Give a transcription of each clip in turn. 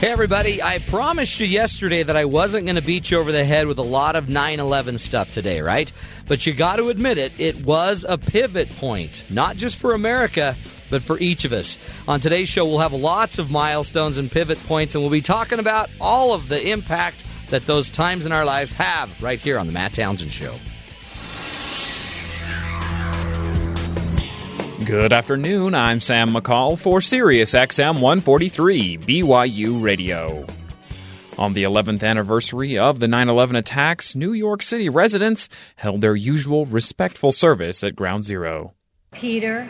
Hey, everybody. I promised you yesterday that I wasn't going to beat you over the head with a lot of 9 11 stuff today, right? But you got to admit it, it was a pivot point, not just for America, but for each of us. On today's show, we'll have lots of milestones and pivot points, and we'll be talking about all of the impact that those times in our lives have right here on The Matt Townsend Show. Good afternoon. I'm Sam McCall for Sirius XM 143 BYU Radio. On the 11th anniversary of the 9 11 attacks, New York City residents held their usual respectful service at Ground Zero. Peter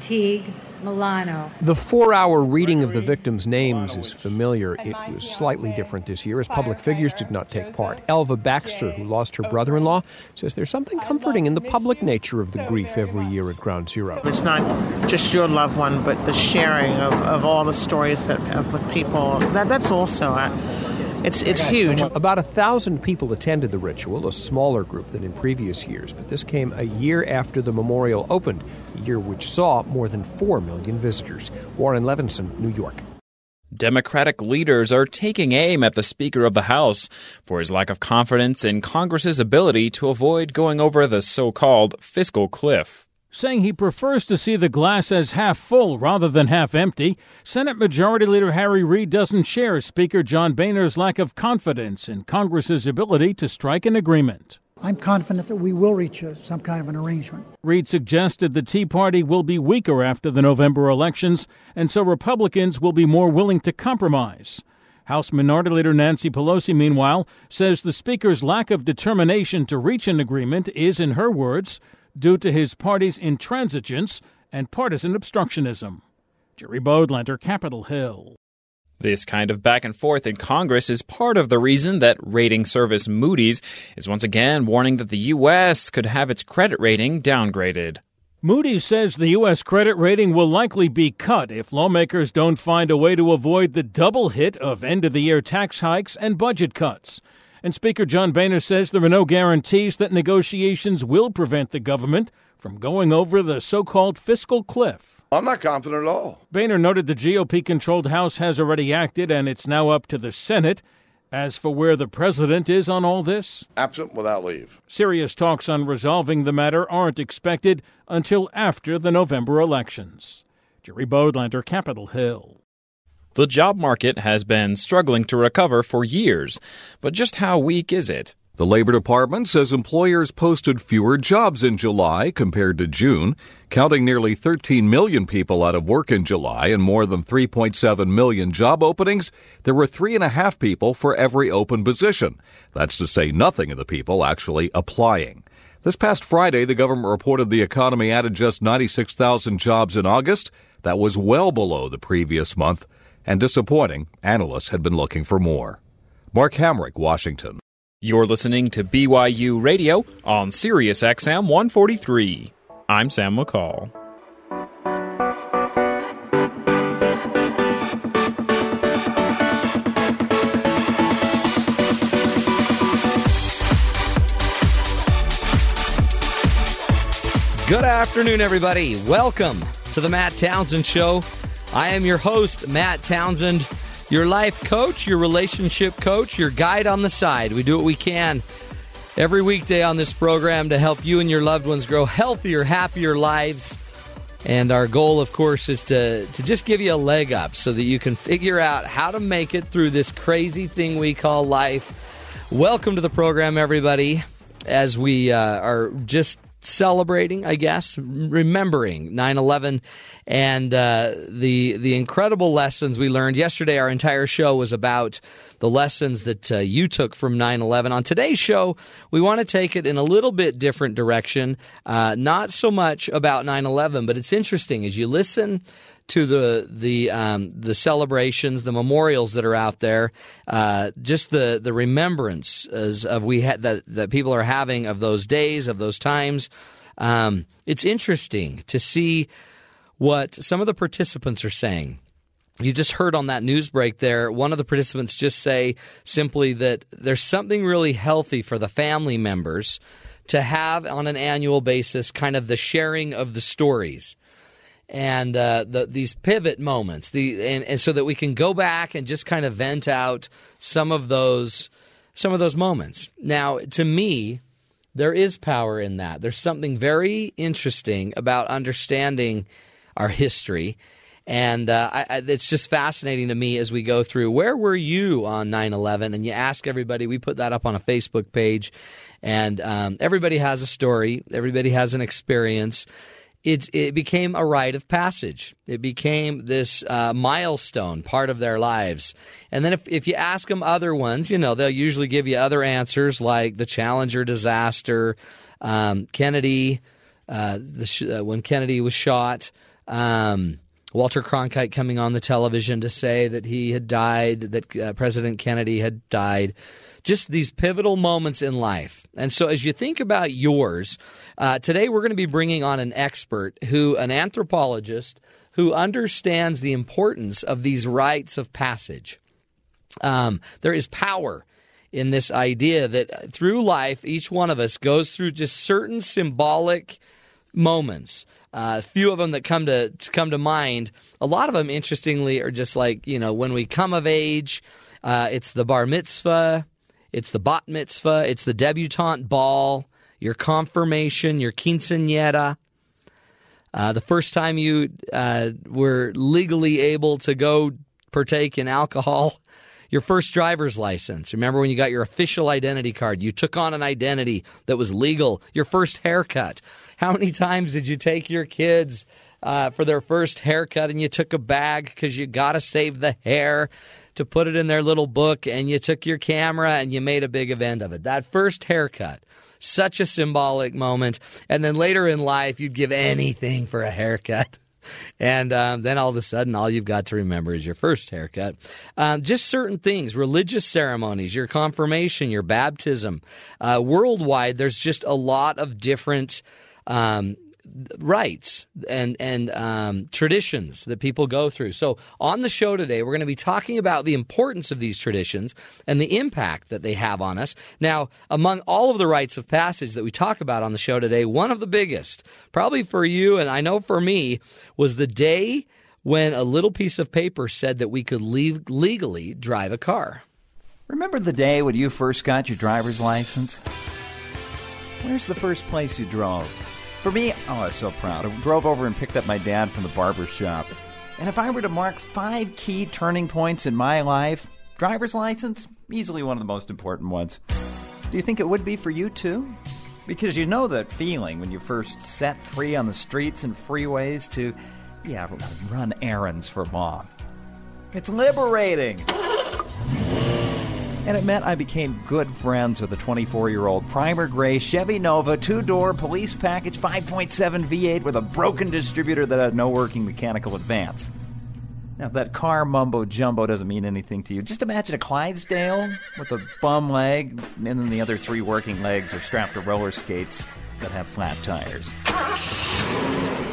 Teague Milano. The four hour reading of the victims' names is familiar. It was slightly different this year as public figures did not take part. Elva Baxter, who lost her brother in law, says there's something comforting in the public nature of the grief every year at Ground Zero. It's not just your loved one, but the sharing of, of all the stories that with people. That, that's also. Uh, it's it's huge. About a thousand people attended the ritual, a smaller group than in previous years, but this came a year after the memorial opened, a year which saw more than four million visitors. Warren Levinson, New York. Democratic leaders are taking aim at the Speaker of the House for his lack of confidence in Congress's ability to avoid going over the so called fiscal cliff. Saying he prefers to see the glass as half full rather than half empty, Senate Majority Leader Harry Reid doesn't share Speaker John Boehner's lack of confidence in Congress's ability to strike an agreement. I'm confident that we will reach a, some kind of an arrangement. Reid suggested the Tea Party will be weaker after the November elections, and so Republicans will be more willing to compromise. House Minority Leader Nancy Pelosi, meanwhile, says the Speaker's lack of determination to reach an agreement is, in her words, due to his party's intransigence and partisan obstructionism. Jerry Bodlander, Capitol Hill. This kind of back and forth in Congress is part of the reason that rating service Moody's is once again warning that the U.S. could have its credit rating downgraded. Moody's says the U.S. credit rating will likely be cut if lawmakers don't find a way to avoid the double hit of end of the year tax hikes and budget cuts. And Speaker John Boehner says there are no guarantees that negotiations will prevent the government from going over the so called fiscal cliff. I'm not confident at all. Boehner noted the GOP controlled House has already acted and it's now up to the Senate. As for where the president is on all this, absent without leave. Serious talks on resolving the matter aren't expected until after the November elections. Jerry Bodlander, Capitol Hill. The job market has been struggling to recover for years, but just how weak is it? The Labor Department says employers posted fewer jobs in July compared to June, counting nearly 13 million people out of work in July and more than 3.7 million job openings. There were three and a half people for every open position. That's to say nothing of the people actually applying. This past Friday, the government reported the economy added just 96,000 jobs in August. That was well below the previous month and disappointing, analysts had been looking for more. Mark Hamrick, Washington. You're listening to BYU Radio on Sirius XM 143. I'm Sam McCall. Good afternoon, everybody. Welcome to the Matt Townsend Show. I am your host, Matt Townsend, your life coach, your relationship coach, your guide on the side. We do what we can every weekday on this program to help you and your loved ones grow healthier, happier lives. And our goal, of course, is to, to just give you a leg up so that you can figure out how to make it through this crazy thing we call life. Welcome to the program, everybody, as we uh, are just celebrating, I guess, remembering 9/11 and uh, the the incredible lessons we learned yesterday. Our entire show was about the lessons that uh, you took from 9/11. On today's show, we want to take it in a little bit different direction. Uh, not so much about 9/11, but it's interesting as you listen to the the um, the celebrations, the memorials that are out there, uh, just the the remembrance of we ha- that that people are having of those days, of those times. Um, it's interesting to see what some of the participants are saying. You just heard on that news break there, one of the participants just say simply that there's something really healthy for the family members to have on an annual basis kind of the sharing of the stories and uh, the, these pivot moments, the and, and so that we can go back and just kind of vent out some of those some of those moments. Now, to me, there is power in that. There's something very interesting about understanding our history. And uh, I, I, it's just fascinating to me as we go through. Where were you on 9 11? And you ask everybody, we put that up on a Facebook page, and um, everybody has a story, everybody has an experience it, it became a rite of passage. It became this uh, milestone part of their lives. And then if, if you ask them other ones, you know, they'll usually give you other answers like the Challenger disaster, um, Kennedy, uh, the, uh, when Kennedy was shot, um, Walter Cronkite coming on the television to say that he had died, that uh, President Kennedy had died just these pivotal moments in life. And so, as you think about yours, uh, today we're going to be bringing on an expert who, an anthropologist who understands the importance of these rites of passage. Um, there is power in this idea that through life, each one of us goes through just certain symbolic moments. Uh, a few of them that come to, to come to mind. A lot of them, interestingly, are just like you know when we come of age. Uh, it's the bar mitzvah. It's the bat mitzvah, it's the debutante ball, your confirmation, your quinceanera. Uh, the first time you uh, were legally able to go partake in alcohol, your first driver's license. Remember when you got your official identity card? You took on an identity that was legal. Your first haircut. How many times did you take your kids uh, for their first haircut and you took a bag because you got to save the hair? to put it in their little book and you took your camera and you made a big event of it. That first haircut, such a symbolic moment. And then later in life, you'd give anything for a haircut. And um, then all of a sudden, all you've got to remember is your first haircut. Um, just certain things, religious ceremonies, your confirmation, your baptism. Uh, worldwide, there's just a lot of different um, rites and and um, traditions that people go through. So on the show today, we're going to be talking about the importance of these traditions and the impact that they have on us. Now, among all of the rites of passage that we talk about on the show today, one of the biggest, probably for you and I know for me, was the day when a little piece of paper said that we could leave, legally drive a car. Remember the day when you first got your driver's license? Where's the first place you drove? For me, oh, I was so proud. I drove over and picked up my dad from the barber shop. And if I were to mark five key turning points in my life, driver's license, easily one of the most important ones. Do you think it would be for you too? Because you know that feeling when you first set free on the streets and freeways to, yeah, run errands for mom. It's liberating and it meant I became good friends with a 24 year old primer gray Chevy Nova two door police package 5.7 V8 with a broken distributor that had no working mechanical advance. Now, that car mumbo jumbo doesn't mean anything to you, just imagine a Clydesdale with a bum leg, and then the other three working legs are strapped to roller skates that have flat tires.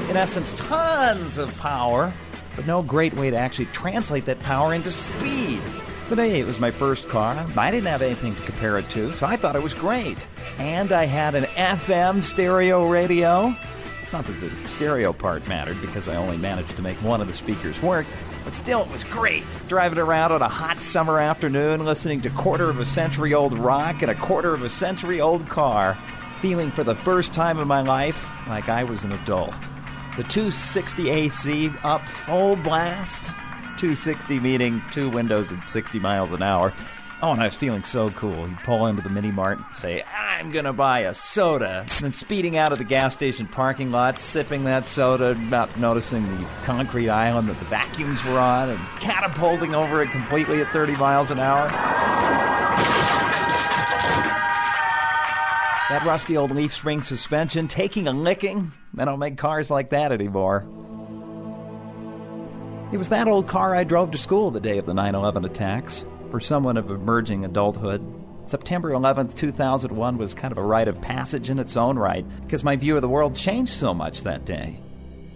In essence, tons of power, but no great way to actually translate that power into speed. Today it was my first car. I didn't have anything to compare it to, so I thought it was great. And I had an FM stereo radio. Not that the stereo part mattered because I only managed to make one of the speakers work, but still it was great. Driving around on a hot summer afternoon, listening to quarter of a century old rock in a quarter of a century old car, feeling for the first time in my life like I was an adult. The 260 AC up full blast, 260 meaning two windows at 60 miles an hour. Oh, and I was feeling so cool. You pull into the mini mart and say, I'm going to buy a soda. And then speeding out of the gas station parking lot, sipping that soda, not noticing the concrete island that the vacuums were on, and catapulting over it completely at 30 miles an hour. That rusty old leaf spring suspension taking a licking. They don't make cars like that anymore. It was that old car I drove to school the day of the 9 11 attacks. For someone of emerging adulthood, September 11th, 2001 was kind of a rite of passage in its own right because my view of the world changed so much that day.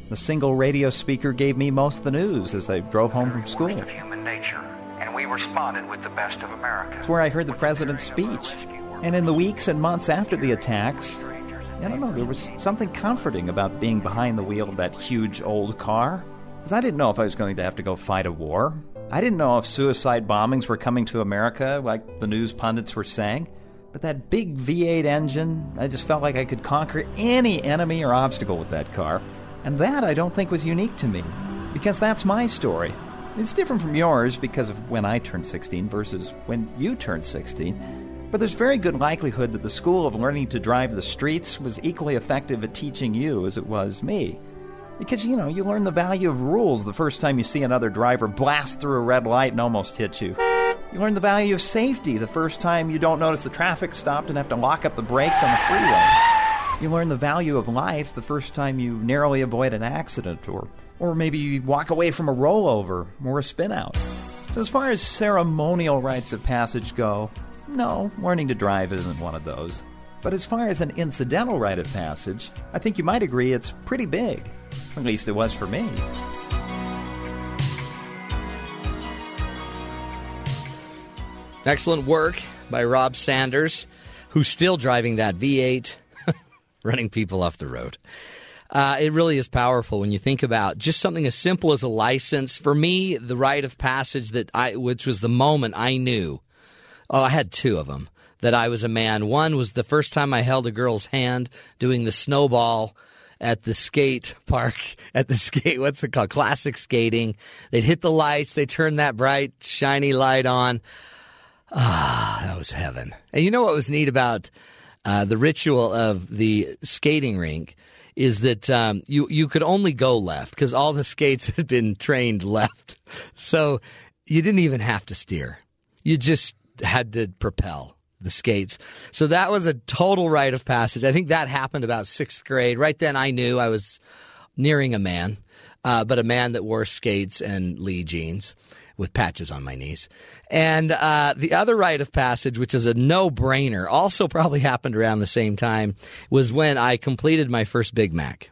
The single radio speaker gave me most of the news as I drove home from school. Of human nature, and we responded with the best of America. It's where I heard the president's speech. And in the weeks and months after the attacks, I don't know, there was something comforting about being behind the wheel of that huge old car. Because I didn't know if I was going to have to go fight a war. I didn't know if suicide bombings were coming to America, like the news pundits were saying. But that big V8 engine, I just felt like I could conquer any enemy or obstacle with that car. And that I don't think was unique to me, because that's my story. It's different from yours because of when I turned 16 versus when you turned 16. But there's very good likelihood that the school of learning to drive the streets was equally effective at teaching you as it was me. Because, you know, you learn the value of rules the first time you see another driver blast through a red light and almost hit you. You learn the value of safety the first time you don't notice the traffic stopped and have to lock up the brakes on the freeway. You learn the value of life the first time you narrowly avoid an accident or or maybe you walk away from a rollover or a spinout. So as far as ceremonial rites of passage go, no, learning to drive isn't one of those. But as far as an incidental rite of passage, I think you might agree it's pretty big. At least it was for me. Excellent work by Rob Sanders, who's still driving that V8, running people off the road. Uh, it really is powerful when you think about just something as simple as a license. For me, the rite of passage that I, which was the moment I knew. Oh, I had two of them that I was a man. One was the first time I held a girl's hand doing the snowball at the skate park at the skate what's it called? Classic skating. They'd hit the lights they turned that bright shiny light on. Ah that was heaven. And you know what was neat about uh, the ritual of the skating rink is that um, you you could only go left because all the skates had been trained left. So you didn't even have to steer. You just had to propel the skates. So that was a total rite of passage. I think that happened about sixth grade. Right then, I knew I was nearing a man, uh, but a man that wore skates and Lee jeans with patches on my knees. And uh, the other rite of passage, which is a no brainer, also probably happened around the same time, was when I completed my first Big Mac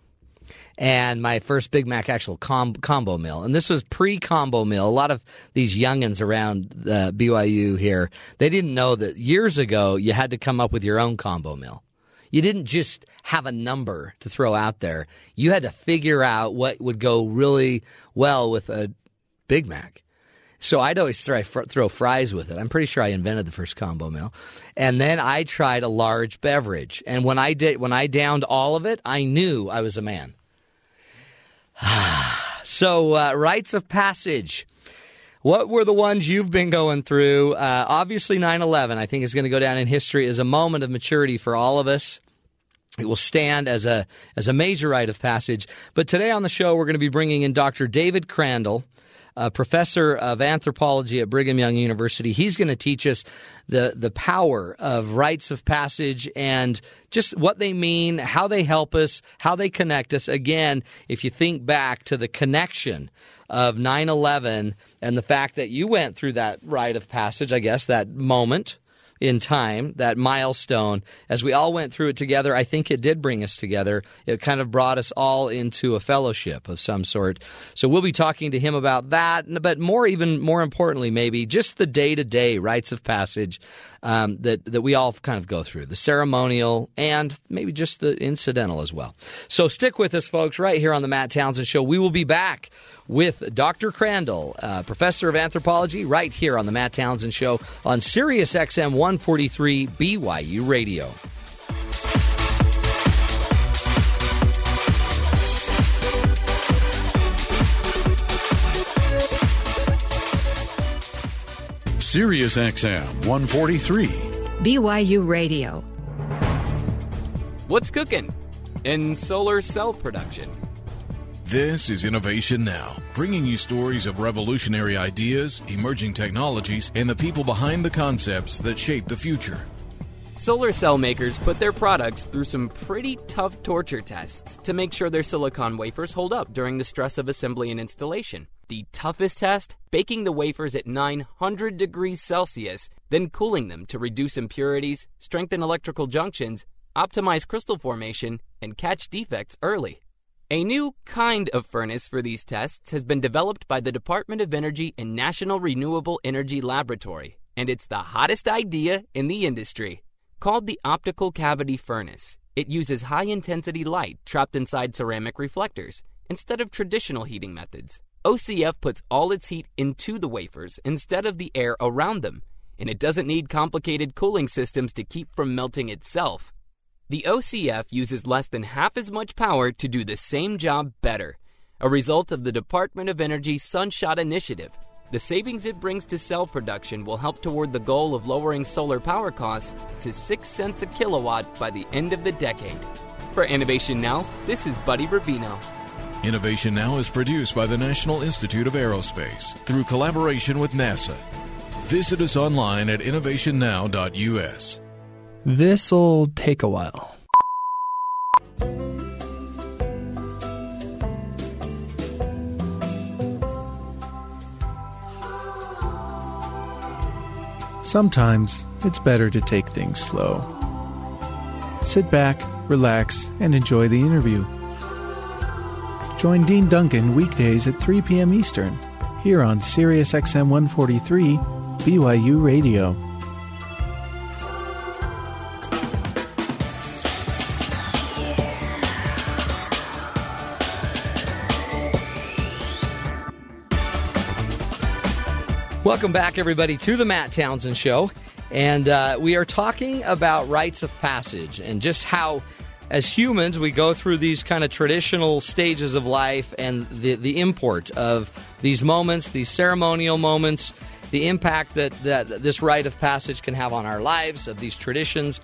and my first Big Mac actual com- combo meal. And this was pre combo meal. A lot of these youngins around uh, BYU here, they didn't know that years ago you had to come up with your own combo meal. You didn't just have a number to throw out there. You had to figure out what would go really well with a Big Mac. So I'd always throw, throw fries with it. I'm pretty sure I invented the first combo meal. And then I tried a large beverage. And when I did, when I downed all of it, I knew I was a man. so, uh, rites of passage. What were the ones you've been going through? Uh, obviously, 9 11, I think, is going to go down in history as a moment of maturity for all of us. It will stand as a as a major rite of passage. But today on the show, we're going to be bringing in Dr. David Crandall a professor of anthropology at Brigham Young University. He's going to teach us the the power of rites of passage and just what they mean, how they help us, how they connect us. Again, if you think back to the connection of 9/11 and the fact that you went through that rite of passage, I guess that moment in time, that milestone, as we all went through it together, I think it did bring us together. It kind of brought us all into a fellowship of some sort. So we'll be talking to him about that, but more, even more importantly, maybe just the day to day rites of passage um, that that we all kind of go through, the ceremonial and maybe just the incidental as well. So stick with us, folks, right here on the Matt Townsend Show. We will be back with Dr. Crandall, uh, professor of anthropology, right here on the Matt Townsend Show on Sirius XM 143 BYU Radio. Sirius XM 143. BYU Radio. What's cooking in solar cell production? This is Innovation Now, bringing you stories of revolutionary ideas, emerging technologies, and the people behind the concepts that shape the future. Solar cell makers put their products through some pretty tough torture tests to make sure their silicon wafers hold up during the stress of assembly and installation. The toughest test? Baking the wafers at 900 degrees Celsius, then cooling them to reduce impurities, strengthen electrical junctions, optimize crystal formation, and catch defects early. A new kind of furnace for these tests has been developed by the Department of Energy and National Renewable Energy Laboratory, and it's the hottest idea in the industry. Called the optical cavity furnace, It uses high intensity light trapped inside ceramic reflectors instead of traditional heating methods. OCF puts all its heat into the wafers instead of the air around them, and it doesn't need complicated cooling systems to keep from melting itself. The OCF uses less than half as much power to do the same job better, a result of the Department of Energy's Sunshot Initiative. The savings it brings to cell production will help toward the goal of lowering solar power costs to 6 cents a kilowatt by the end of the decade. For Innovation Now, this is Buddy Rubino. Innovation Now is produced by the National Institute of Aerospace through collaboration with NASA. Visit us online at innovationnow.us. This'll take a while. Sometimes it's better to take things slow. Sit back, relax, and enjoy the interview. Join Dean Duncan weekdays at 3 p.m. Eastern here on SiriusXM 143 BYU Radio. Welcome back, everybody, to the Matt Townsend Show. And uh, we are talking about rites of passage and just how, as humans, we go through these kind of traditional stages of life and the, the import of these moments, these ceremonial moments, the impact that, that this rite of passage can have on our lives, of these traditions.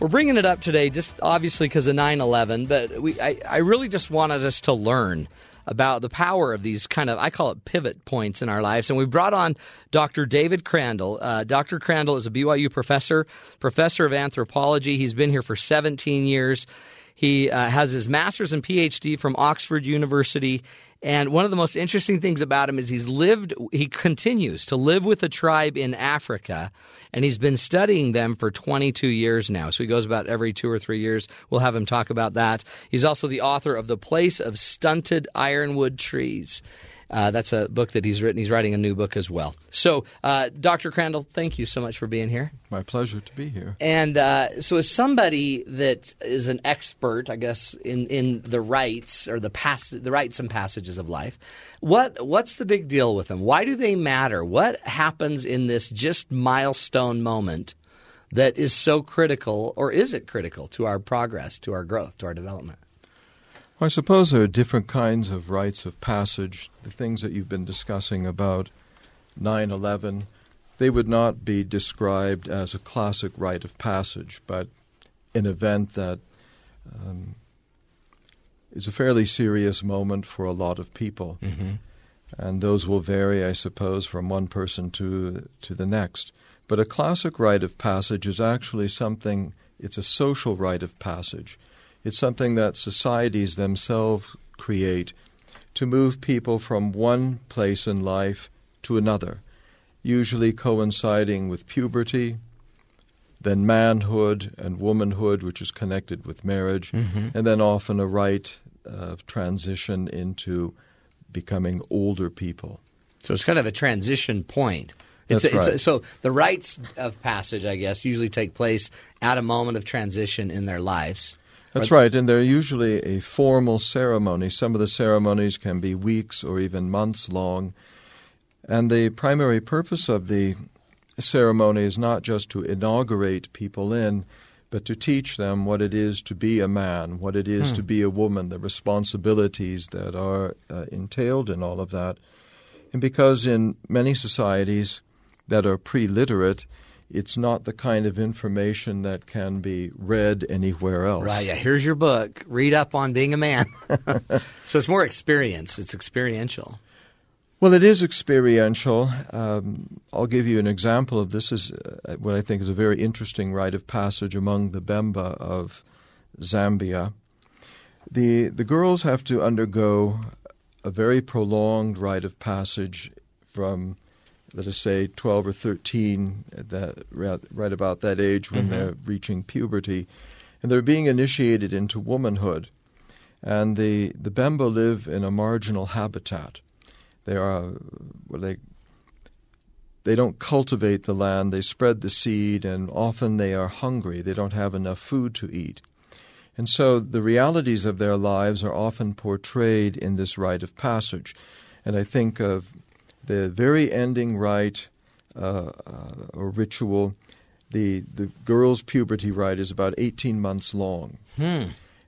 We're bringing it up today just obviously because of 9 11, but we, I, I really just wanted us to learn about the power of these kind of, I call it pivot points in our lives. And we brought on Dr. David Crandall. Uh, Dr. Crandall is a BYU professor, professor of anthropology. He's been here for 17 years. He uh, has his master's and PhD from Oxford University. And one of the most interesting things about him is he's lived, he continues to live with a tribe in Africa, and he's been studying them for 22 years now. So he goes about every two or three years. We'll have him talk about that. He's also the author of The Place of Stunted Ironwood Trees. Uh, that's a book that he's written. He's writing a new book as well. So, uh, Dr. Crandall, thank you so much for being here. My pleasure to be here. And uh, so, as somebody that is an expert, I guess, in, in the rites or the pass, the rites and passages of life, what what's the big deal with them? Why do they matter? What happens in this just milestone moment that is so critical, or is it critical to our progress, to our growth, to our development? I suppose there are different kinds of rites of passage. The things that you've been discussing about 9 11, they would not be described as a classic rite of passage, but an event that um, is a fairly serious moment for a lot of people. Mm-hmm. And those will vary, I suppose, from one person to, to the next. But a classic rite of passage is actually something, it's a social rite of passage. It's something that societies themselves create to move people from one place in life to another, usually coinciding with puberty, then manhood and womanhood, which is connected with marriage, mm-hmm. and then often a rite of transition into becoming older people. So it's kind of a transition point. That's it's, right. It's, so the rites of passage, I guess, usually take place at a moment of transition in their lives. That's right, and they're usually a formal ceremony. Some of the ceremonies can be weeks or even months long. And the primary purpose of the ceremony is not just to inaugurate people in, but to teach them what it is to be a man, what it is Hmm. to be a woman, the responsibilities that are uh, entailed in all of that. And because in many societies that are pre literate, it's not the kind of information that can be read anywhere else. Right, yeah. Here's your book. Read up on being a man. so it's more experience, it's experiential. Well, it is experiential. Um, I'll give you an example of this. Is uh, what I think is a very interesting rite of passage among the Bemba of Zambia. The the girls have to undergo a very prolonged rite of passage from, let us say, twelve or thirteen, that right, about that age when Mhm. they're reaching puberty, and they're being initiated into womanhood. And the the Bemba live in a marginal habitat. They are well, they they don't cultivate the land, they spread the seed, and often they are hungry. They don't have enough food to eat. And so the realities of their lives are often portrayed in this rite of passage. And I think of the very ending rite uh, uh, or ritual, the, the girl's puberty rite is about 18 months long. Hmm.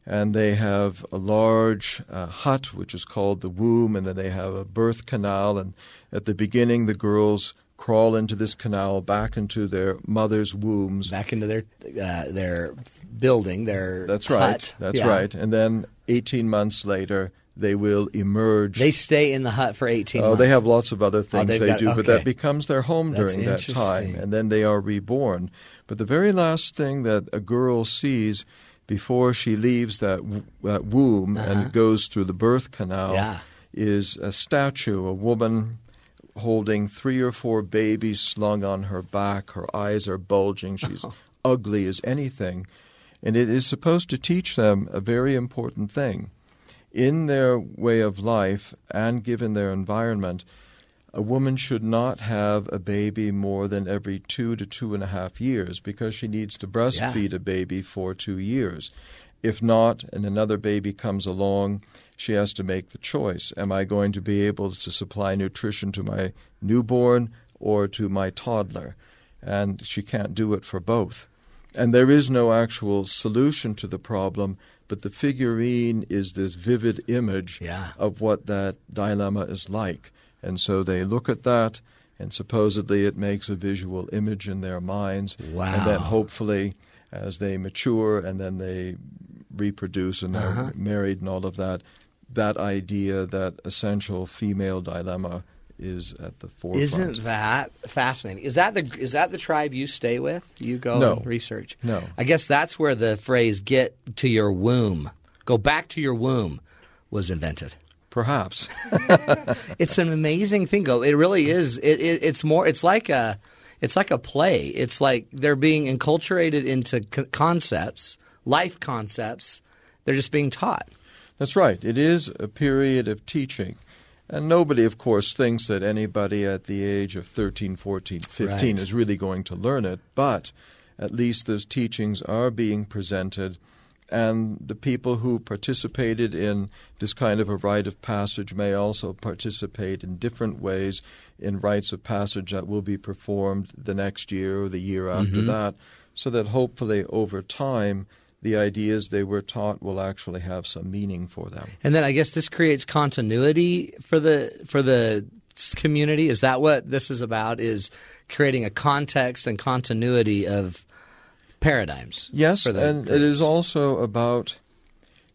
And they have a large uh, hut, which is called the womb, and then they have a birth canal. And at the beginning, the girls crawl into this canal back into their mother's wombs, back into their uh, their building, their that's hut. right, that's Yeah. right. And then 18 months later, they will emerge. They stay in the hut for 18 Oh, months. they have lots of other things they've they got- do, but that becomes their home That's during that time, and then they are reborn. But the very last thing that a girl sees before she leaves that, w- that womb Uh-huh. and goes through the birth canal Yeah. is a statue, a woman holding three or four babies slung on her back. Her eyes are bulging. She's ugly as anything. And it is supposed to teach them a very important thing. In their way of life and given their environment, a woman should not have a baby more than every two to two and a half years because she needs to breastfeed a baby for two years. If not, and another baby comes along, she has to make the choice. Am I going to be able to supply nutrition to my newborn or to my toddler? And she can't do it for both. And there is no actual solution to the problem, but the figurine is this vivid image Yeah. of what that dilemma is like. And so they look at that, and supposedly it makes a visual image in their minds. And then hopefully, as they mature and then they reproduce and they're Uh-huh. married and all of that, that idea, that essential female dilemma is at the forefront. Isn't that fascinating? Is that the is that the tribe you stay with? You go No. research. No. I guess that's where the phrase "get to your womb," go back to your womb, was invented. Perhaps. it's an amazing thing. Go. It really is. It, it, it's more. It's like a. It's like a play. It's like they're being enculturated into co- concepts, life concepts. They're just being taught. That's right. It is a period of teaching. And nobody, of course, thinks that anybody at the age of 13, 14, 15 Right. is really going to learn it. But at least those teachings are being presented. And the people who participated in this kind of a rite of passage may also participate in different ways in rites of passage that will be performed the next year or the year after Mhm. that, so that hopefully over time the ideas they were taught will actually have some meaning for them. And then I guess this creates continuity for the for the community. Is that what this is about? Is creating a context and continuity of paradigms? Yes, and it is also about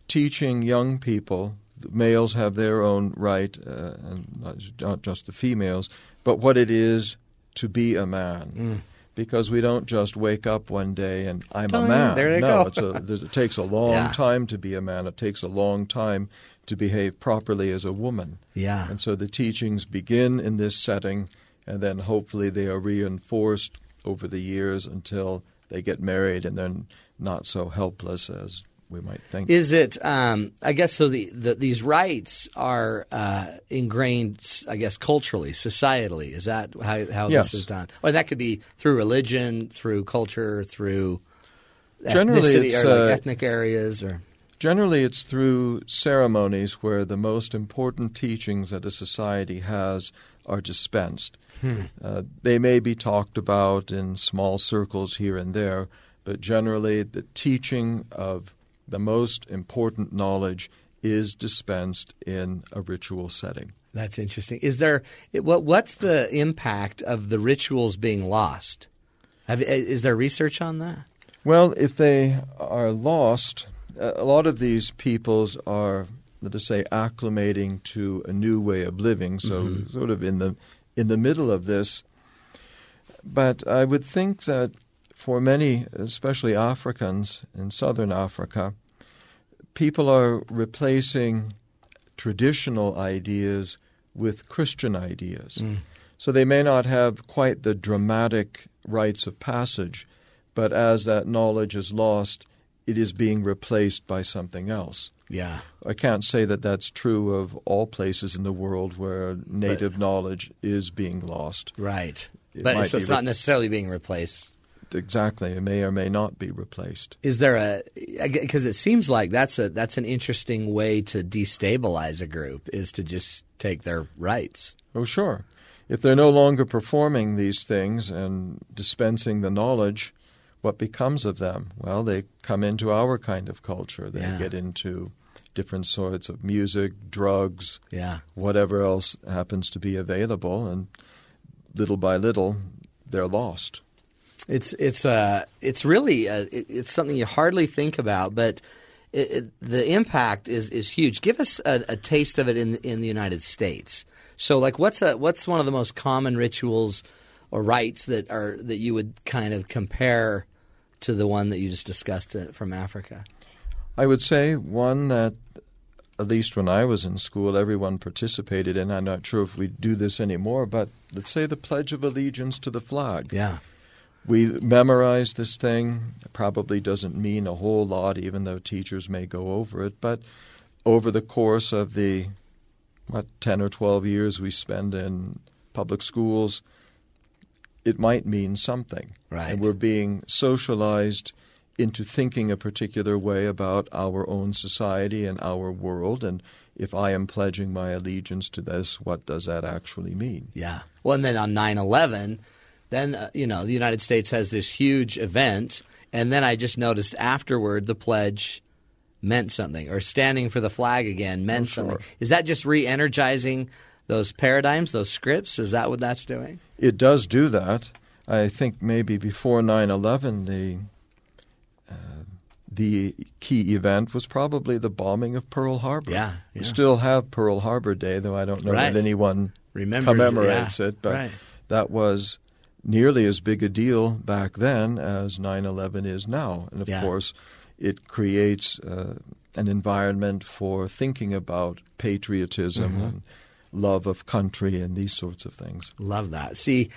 teaching young people. Males have their own rite, uh, and not, not just the females, but what it is to be a man. Mm. Because we don't just wake up one day and I'm a oh, man. there you no, go. it's a, it takes a long Yeah. time to be a man. It takes a long time to behave properly as a woman. Yeah. And so the teachings begin in this setting, and then hopefully they are reinforced over the years until they get married and they're not so helpless as we might think. Is it? Um, I guess so. The, the these rites are uh, ingrained. I guess culturally, societally. Is that how how Yes. this is done? Or that could be through religion, through culture, through Generally, or like uh, ethnic areas, or Generally, it's through ceremonies where the most important teachings that a society has are dispensed. Hmm. Uh, they may be talked about in small circles here and there, but generally, the teaching of the most important knowledge is dispensed in a ritual setting. That's interesting. Is there what what's the impact of the rituals being lost? Have, is there research on that? Well, if they are lost, a lot of these peoples are, let us say, acclimating to a new way of living. So, Mhm. sort of in the in the middle of this. But I would think that for many, especially Africans in southern Africa, people are replacing traditional ideas with Christian ideas. Mm. So they may not have quite the dramatic rites of passage, but as that knowledge is lost, it is being replaced by something else. Yeah. I can't say that that's true of all places in the world where native knowledge is being lost. Right. It but so it's re- not necessarily being replaced. Exactly. It may or may not be replaced. Is there a because it seems like that's a that's an interesting way to destabilize a group is to just take their rites. Oh, sure. If they're no longer performing these things and dispensing the knowledge, what becomes of them? Well, they come into our kind of culture. They Yeah. get into different sorts of music, drugs, Yeah. whatever else happens to be available, and little by little, they're lost. It's it's uh it's really uh it, it's something you hardly think about, but it, it, the impact is is huge. Give us a, a taste of it in in the United States. So, like, what's a what's one of the most common rituals or rites that are that you would kind of compare to the one that you just discussed uh, from Africa? I would say one that, at least when I was in school, everyone participated in. I'm not sure if we do this anymore, but let's say the Pledge of Allegiance to the flag. Yeah. We memorize this thing. It probably doesn't mean a whole lot, even though teachers may go over it. But over the course of the, what, 10 or 12 years we spend in public schools, it might mean something. Right. And we're being socialized into thinking a particular way about our own society and our world. And if I am pledging my allegiance to this, what does that actually mean? Yeah. Well, and then on 9/11, then uh, you know the United States has this huge event, and then I just noticed afterward the pledge meant something, or standing for the flag again meant something. Is that just re-energizing those paradigms, those scripts? Is that what that's doing? It does do that. I think maybe before 9/11, the uh, the key event was probably the bombing of Pearl Harbor. Yeah, we still have Pearl Harbor Day, though I don't know Right. that anyone Remembers, commemorates yeah, it. But right. that was nearly as big a deal back then as 9/11 is now, and of Yeah. course, it creates uh, an environment for thinking about patriotism Mhm. and love of country and these sorts of things. Love that. See,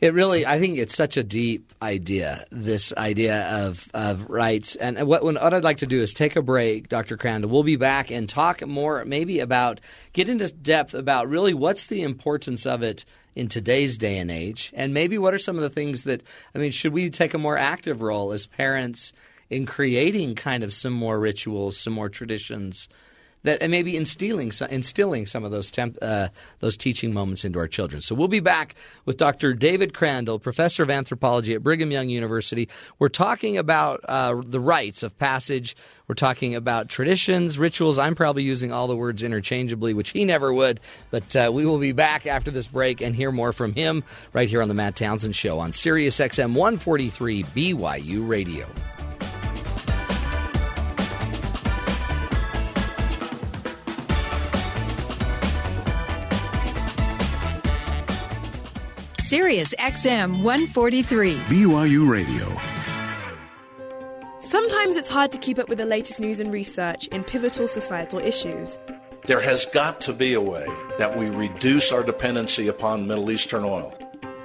it really, I think it's such a deep idea, this idea of, of rites. And what, what I'd like to do is take a break, Dr. Crandall. We'll be back and talk more maybe about, get into depth about really what's the importance of it in today's day and age. And maybe what are some of the things that, I mean, should we take a more active role as parents in creating kind of some more rituals, some more traditions? That and maybe instilling instilling some of those temp, uh, those teaching moments into our children. So we'll be back with Dr. David Crandall, professor of anthropology at Brigham Young University. We're talking about uh, the rites of passage. We're talking about traditions, rituals. I'm probably using all the words interchangeably, which he never would. But uh, we will be back after this break and hear more from him right here on the Matt Townsend Show on Sirius XM 143 BYU Radio. Sirius XM 143. BYU Radio. Sometimes it's hard to keep up with the latest news and research in pivotal societal issues. There has got to be a way that we reduce our dependency upon Middle Eastern oil.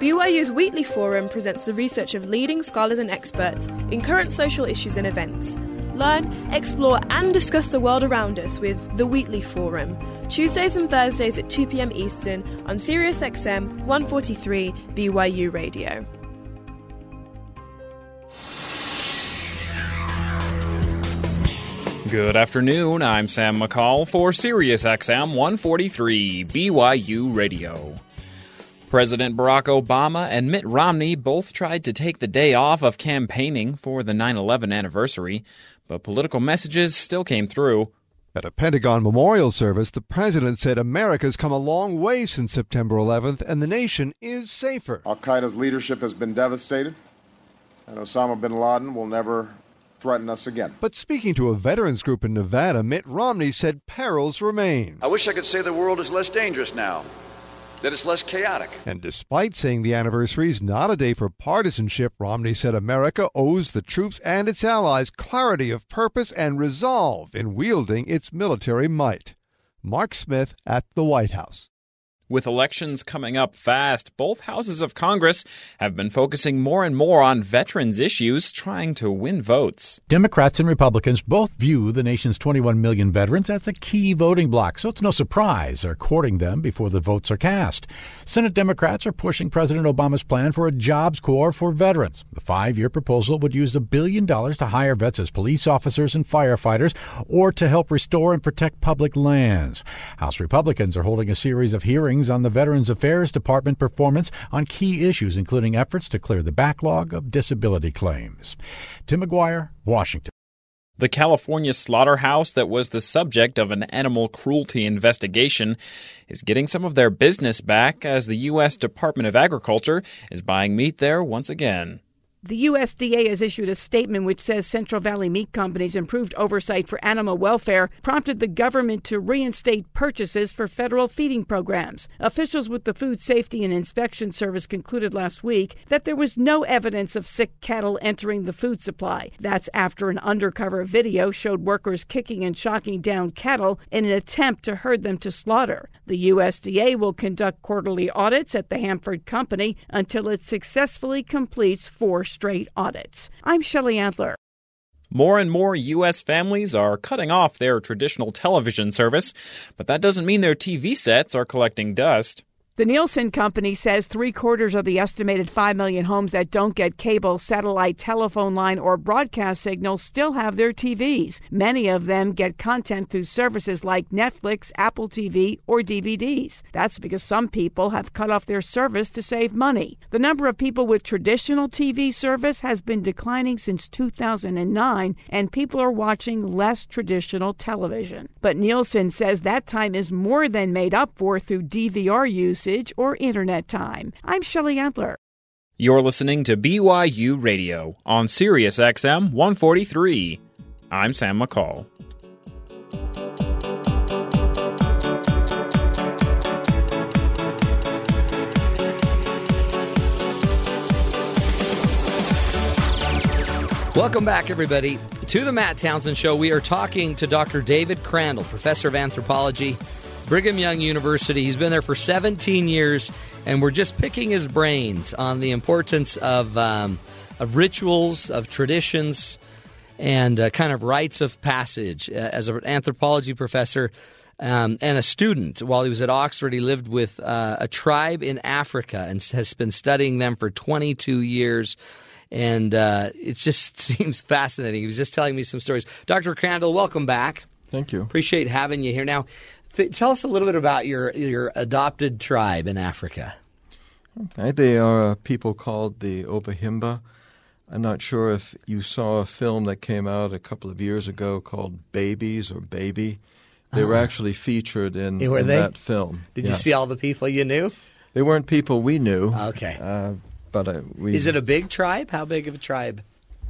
BYU's Wheatley Forum presents the research of leading scholars and experts in current social issues and events. Learn, explore, and discuss the world around us with the Wheatley Forum, Tuesdays and Thursdays at 2 p.m. Eastern on SiriusXM 143 BYU Radio. Good afternoon. I'm Sam McCall for Sirius XM 143 BYU Radio. President Barack Obama and Mitt Romney both tried to take the day off of campaigning for the 9 11 anniversary, but political messages still came through. At a Pentagon memorial service, the president said America's come a long way since September 11th and the nation is safer. Al Qaeda's leadership has been devastated, and Osama bin Laden will never threaten us again. But speaking to a veterans group in Nevada, Mitt Romney said perils remain. I wish I could say the world is less dangerous now, that it's less chaotic. And despite saying the anniversary is not a day for partisanship, Romney said America owes the troops and its allies clarity of purpose and resolve in wielding its military might. Mark Smith at the White House. With elections coming up fast, both houses of Congress have been focusing more and more on veterans issues, trying to win votes. Democrats and Republicans both view the nation's 21 million veterans as a key voting bloc, so it's no surprise they're courting them before the votes are cast. Senate Democrats are pushing President Obama's plan for a jobs corps for veterans. The five year proposal would use a billion dollars to hire vets as police officers and firefighters or to help restore and protect public lands. House Republicans are holding a series of hearings on the Veterans Affairs Department performance on key issues, including efforts to clear the backlog of disability claims. Tim McGuire, Washington. The California slaughterhouse that was the subject of an animal cruelty investigation is getting some of their business back as the U.S. Department of Agriculture is buying meat there once again. The USDA has issued a statement which says Central Valley Meat Company's improved oversight for animal welfare prompted the government to reinstate purchases for federal feeding programs. Officials with the Food Safety and Inspection Service concluded last week that there was no evidence of sick cattle entering the food supply. That's after an undercover video showed workers kicking and shocking down cattle in an attempt to herd them to slaughter. The USDA will conduct quarterly audits at the Hanford Company until it successfully completes four straight audits. I'm Shelley Adler. More and more U.S. families are cutting off their traditional television service, but that doesn't mean their TV sets are collecting dust. The Nielsen Company says three quarters of the estimated 5 million homes that don't get cable, satellite, telephone line, or broadcast signals still have their TVs. Many of them get content through services like Netflix, Apple TV, or DVDs. That's because some people have cut off their service to save money. The number of people with traditional TV service has been declining since 2009, and people are watching less traditional television. But Nielsen says that time is more than made up for through DVR use usage or internet time. I'm Shelley Antler. You're listening to BYU Radio on Sirius XM 143. I'm Sam McCall. Welcome back, everybody, to the Matt Townsend Show. We are talking to Dr. David Crandall, professor of anthropology Brigham Young University. He's been there for 17 years, and we're just picking his brains on the importance of, um, of rituals, of traditions, and uh, kind of rites of passage. Uh, as an anthropology professor um, and a student, while he was at Oxford, he lived with uh, a tribe in Africa and has been studying them for 22 years. And uh, it just seems fascinating. He was just telling me some stories. Dr. Crandall, welcome back. Thank you. Appreciate having you here. Now, th- tell us a little bit about your your adopted tribe in Africa. Okay, they are a people called the Ovahimba. I'm not sure if you saw a film that came out a couple of years ago called Babies or Baby. They were uh-huh. actually featured in, in that film. Did yes. you see all the people you knew? They weren't people we knew. Okay. Uh, but uh, we. Is it a big tribe? How big of a tribe?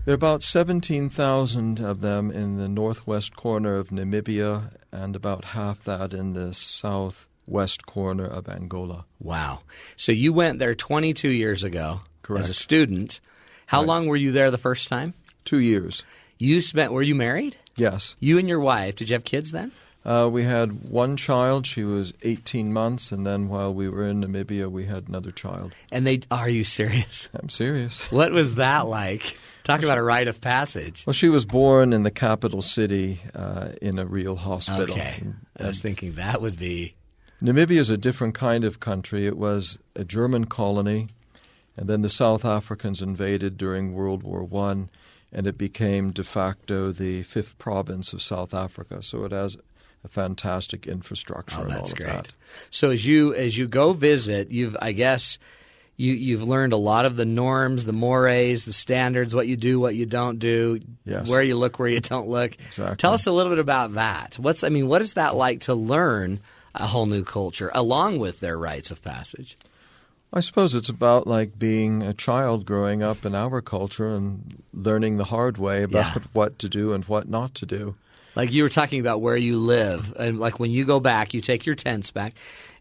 There are about 17,000 of them in the northwest corner of Namibia and about half that in the southwest corner of Angola. Wow. So you went there 22 years ago Correct. as a student. How right. long were you there the first time? Two years. You spent, were you married? Yes. You and your wife, did you have kids then? Uh, we had one child. She was 18 months, and then while we were in Namibia, we had another child. And they are you serious? I'm serious. What was that like? Talk about a rite of passage. Well, she was born in the capital city uh, in a real hospital. Okay, I was thinking that would be. Namibia is a different kind of country. It was a German colony, and then the South Africans invaded during World War One, and it became de facto the fifth province of South Africa. So it has a fantastic infrastructure. Oh, that's great. That. So as you as you go visit, you've I guess you you've learned a lot of the norms, the mores, the standards, what you do, what you don't do, yes. where you look, where you don't look. Exactly. Tell us a little bit about that. What's I mean, what is that like to learn a whole new culture along with their rites of passage? I suppose it's about like being a child growing up in our culture and learning the hard way about yeah. what to do and what not to do. Like you were talking about where you live, and like when you go back, you take your tents back,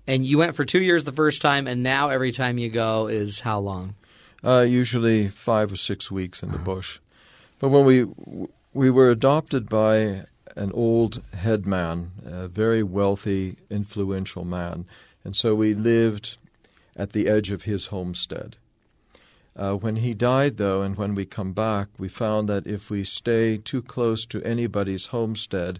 and you went for two years the first time, and now every time you go is how long? Uh, usually five or six weeks in the bush. But when we we were adopted by an old headman, a very wealthy, influential man, And so we lived at the edge of his homestead. Uh, when he died, though, and when we come back, we found that if we stay too close to anybody's homestead,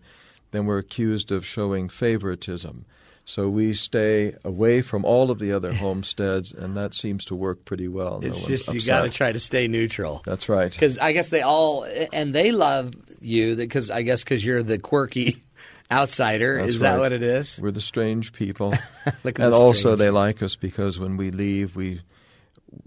then we're accused of showing favoritism. So we stay away from all of the other homesteads, and that seems to work pretty well. No It's just you got to try to stay neutral. That's right. Because I guess they all and they love you because I guess because you're the quirky outsider. That's is that what it is? We're the strange people, and also strange. they like us because when we leave, we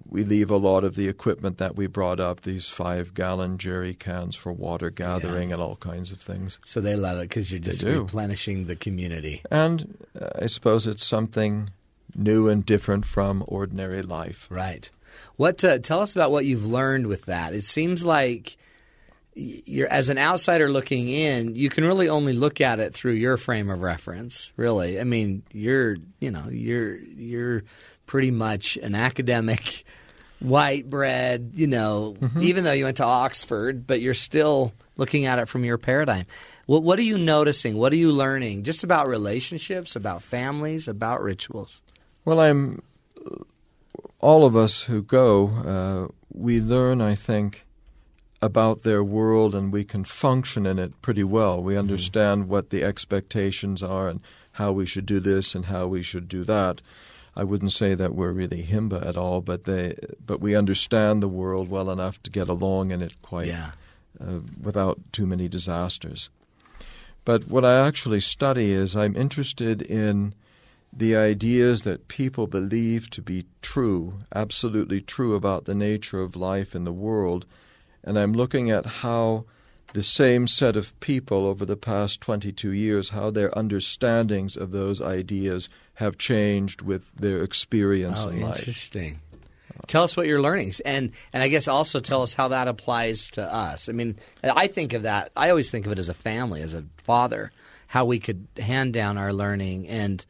we leave a lot of the equipment that we brought up. These five gallon jerry cans for water gathering and all kinds of things. So they love it because you're just replenishing the community. And uh, I suppose it's something new and different from ordinary life. Right. What uh, tell us about what you've learned with that? It seems like you're as an outsider looking in, you can really only look at it through your frame of reference. Really, I mean, you're you know you're you're pretty much an academic, white bread. You know, even though you went to Oxford, but you're still looking at it from your paradigm. What what are you noticing? What are you learning? Just about relationships, about families, about rituals. Well, I'm. All of us who go, uh, we learn, I think, about their world and we can function in it pretty well. We understand what the expectations are and how we should do this and how we should do that. I wouldn't say that we're really himba at all, but they, but we understand the world well enough to get along in it quite Yeah. uh, without too many disasters. But what I actually study is I'm interested in the ideas that people believe to be true, absolutely true about the nature of life in the world, and I'm looking at how the same set of people over the past 22 years, how their understandings of those ideas have changed with their experience Oh, in life. interesting. Tell us what you're learning, and and I guess also tell us how that applies to us. I mean, I think of that. I always think of it as a family, as a father, how we could hand down our learning and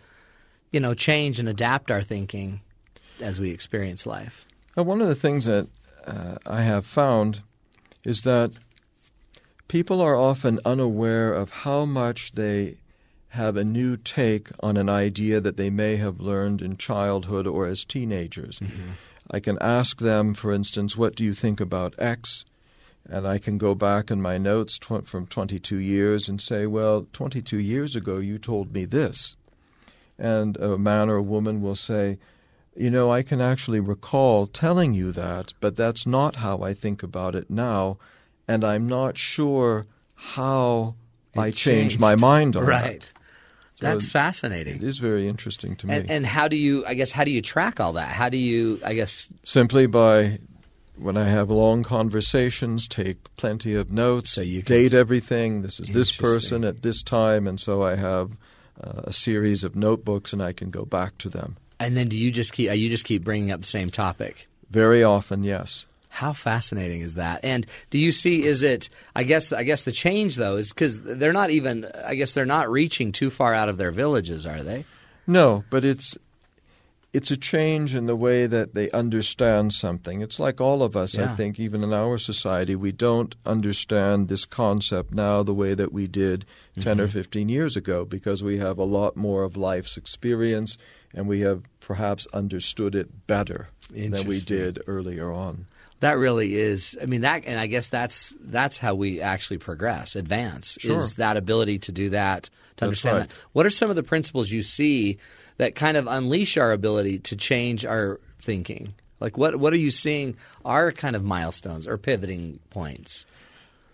you know change and adapt our thinking as we experience life. Now, one of the things that uh, I have found is that people are often unaware of how much they have a new take on an idea that they may have learned in childhood or as teenagers. Mm-hmm. I can ask them, for instance, what do you think about X? And I can go back in my notes tw- from 22 years and say, well, 22 years ago you told me this. And a man or a woman will say, you know, I can actually recall telling you that, but that's not how I think about it now, and I'm not sure how I changed my mind on right. that. That's fascinating. It is very interesting to me. And, and how do you? I guess how do you track all that? How do you? I guess Simply by when I have long conversations, take plenty of notes, date everything. This is this person at this time, and so I have uh, a series of notebooks, and I can go back to them. And then do you just keep? You just keep bringing up the same topic? Very often, yes. How fascinating is that? And do you see? Is it? I guess. I guess the change though is because they're not even. I guess they're not reaching too far out of their villages, are they? No, but it's it's a change in the way that they understand something. It's like all of us, I think, even in our society, we don't understand this concept now the way that we did 10 or Mhm. 15 years ago because we have a lot more of life's experience and we have perhaps understood it better than we did earlier on. That really is. I mean that, and I guess that's that's how we actually progress, advance. Sure. Is that ability to do that, to That's understand right. that. What are some of the principles you see that kind of unleash our ability to change our thinking? Like what what are you seeing are kind of milestones or pivoting points?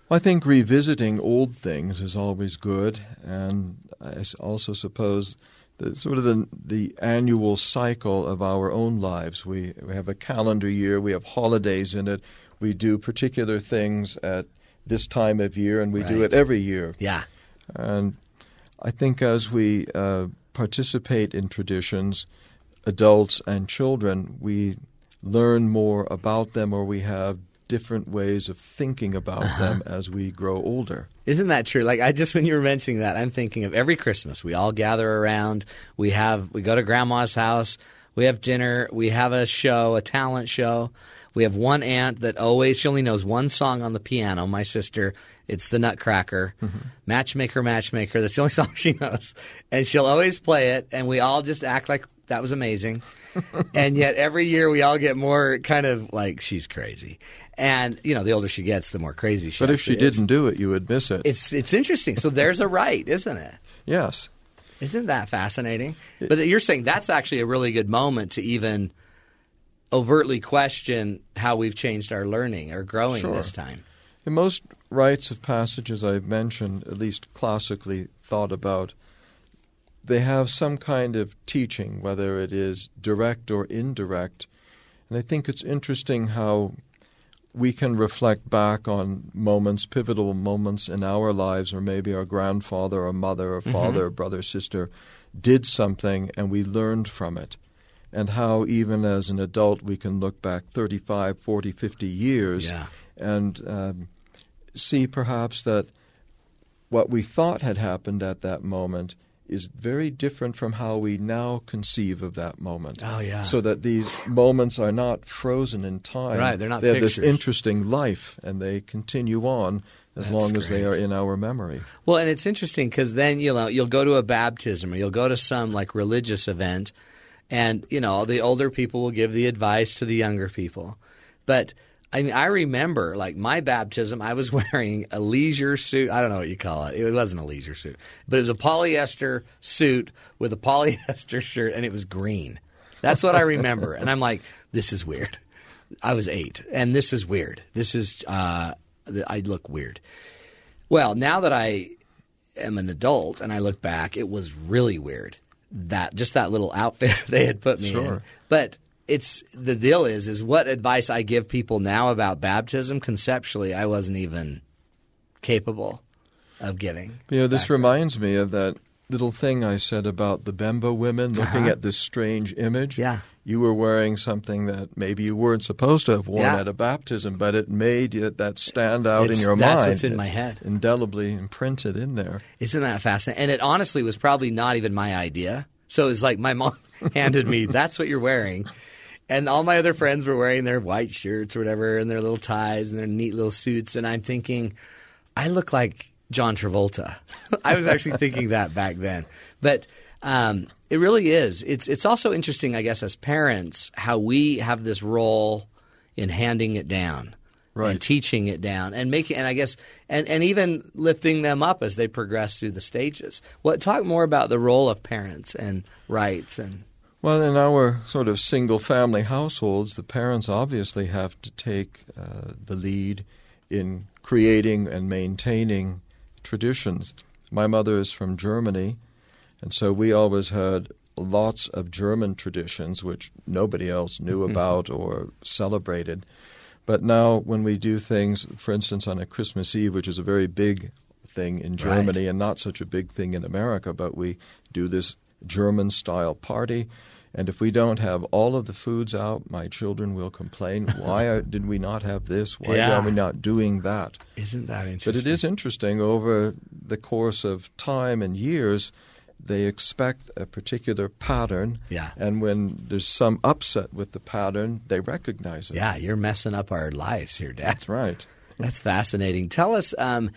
Well, I think revisiting old things is always good, and I also suppose the sort of the the annual cycle of our own lives. We we have a calendar year, we have holidays in it, we do particular things at this time of year, and we do it every year. Yeah, and I think as we uh, participate in traditions, adults and children, we learn more about them, or we have different ways of thinking about uh-huh. them as we grow older. Isn't that true? Like I just when you were mentioning that, I'm thinking of every Christmas. We all gather around. We have we go to grandma's house. We have dinner. We have a show, a talent show. We have one aunt that always she only knows one song on the piano. My sister, it's the Nutcracker, mm-hmm. Matchmaker, Matchmaker. That's the only song she knows, and she'll always play it. And we all just act like That was amazing. and yet every year we all get more kind of like she's crazy. And you know, the older she gets, the more crazy she. Is. But if she is. didn't do it, you would miss it. it's it's interesting. So there's a rite, isn't it? yes. Isn't that fascinating? But you're saying that's actually a really good moment to even overtly question how we've changed our learning or growing Sure. this time. In most rites of passages I've mentioned, at least classically thought about, they have some kind of teaching, whether it is direct or indirect. And I think it's interesting how we can reflect back on moments, pivotal moments in our lives, or maybe our grandfather or mother or Mhm. father, brother, sister did something and we learned from it. And how, even as an adult, we can look back 35, 40, 50 years Yeah. and um, see perhaps that what we thought had happened at that moment is very different from how we now conceive of that moment. Oh, yeah. So that these moments are not frozen in time. Right, they're not They have this interesting life, and they continue on as That's long as they are in our memory. Well, and it's interesting because then you know you'll go to a baptism or you'll go to some like religious event, and you know the older people will give the advice to the younger people. But I mean, I remember like my baptism. I was wearing a leisure suit. I don't know what you call it. It wasn't a leisure suit, but it was a polyester suit with a polyester shirt, and it was green. That's what I remember. and I'm like, this is weird. I was eight, and this is weird. This is uh, I look weird. Well, now that I am an adult and I look back, it was really weird that just that little outfit they had put me in. But it's the deal is is what advice I give people now about baptism conceptually I wasn't even capable of giving. You know, this reminds me of that little thing I said about the Bemba women looking Uh-huh. at this strange image. Yeah. You were wearing something that maybe you weren't supposed to have worn Yeah. at a baptism, but it made it, that stand out in It's- your that's mind. what's in my head. Indelibly imprinted in there. Isn't that fascinating? And it honestly was probably not even my idea. So it was like my mom handed me, that's what you're wearing. And all my other friends were wearing their white shirts or whatever and their little ties and their neat little suits. And I'm thinking, I look like John Travolta. I was actually thinking that back then. But um, it really is. It's, it's also interesting, I guess, as parents, how we have this role in handing it down and teaching it down and making and I guess and, and even lifting them up as they progress through the stages. What talk more about the role of parents and rites and Well, in our sort of single family households, the parents obviously have to take uh, the lead in creating and maintaining traditions. My mother is from Germany, and so we always had lots of German traditions which nobody else knew about or celebrated. But now, when we do things, for instance, on a Christmas Eve, which is a very big thing in Germany and not such a big thing in America, but we do this German style party. And if we don't have all of the foods out, my children will complain. Why are, did we not have this? Why Yeah. are we not doing that? Isn't that interesting? But it is interesting over the course of time and years, they expect a particular pattern. Yeah. And when there's some upset with the pattern, they recognize it. Yeah, you're messing up our lives here, Dad. That's right. That's fascinating. Tell us, um,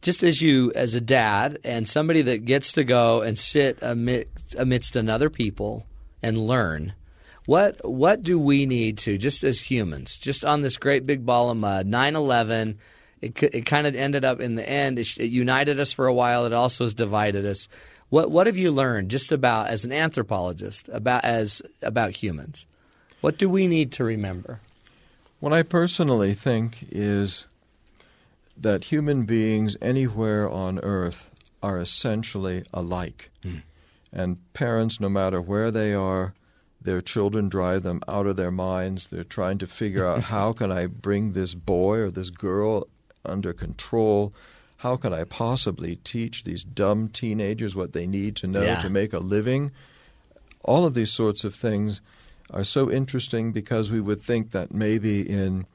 just as you, as a dad and somebody that gets to go and sit amidst, amidst another people and learn, what what do we need to, just as humans, just on this great big ball of mud, 9-11, it, it kind of ended up in the end, it, it united us for a while, it also has divided us. What what have you learned just about, as an anthropologist, about as about humans? What do we need to remember? What I personally think is that human beings anywhere on earth are essentially alike. Hmm. And parents, no matter where they are, their children drive them out of their minds. They're trying to figure out how can I bring this boy or this girl under control? How can I possibly teach these dumb teenagers what they need to know Yeah. to make a living? All of these sorts of things are so interesting because we would think that maybe in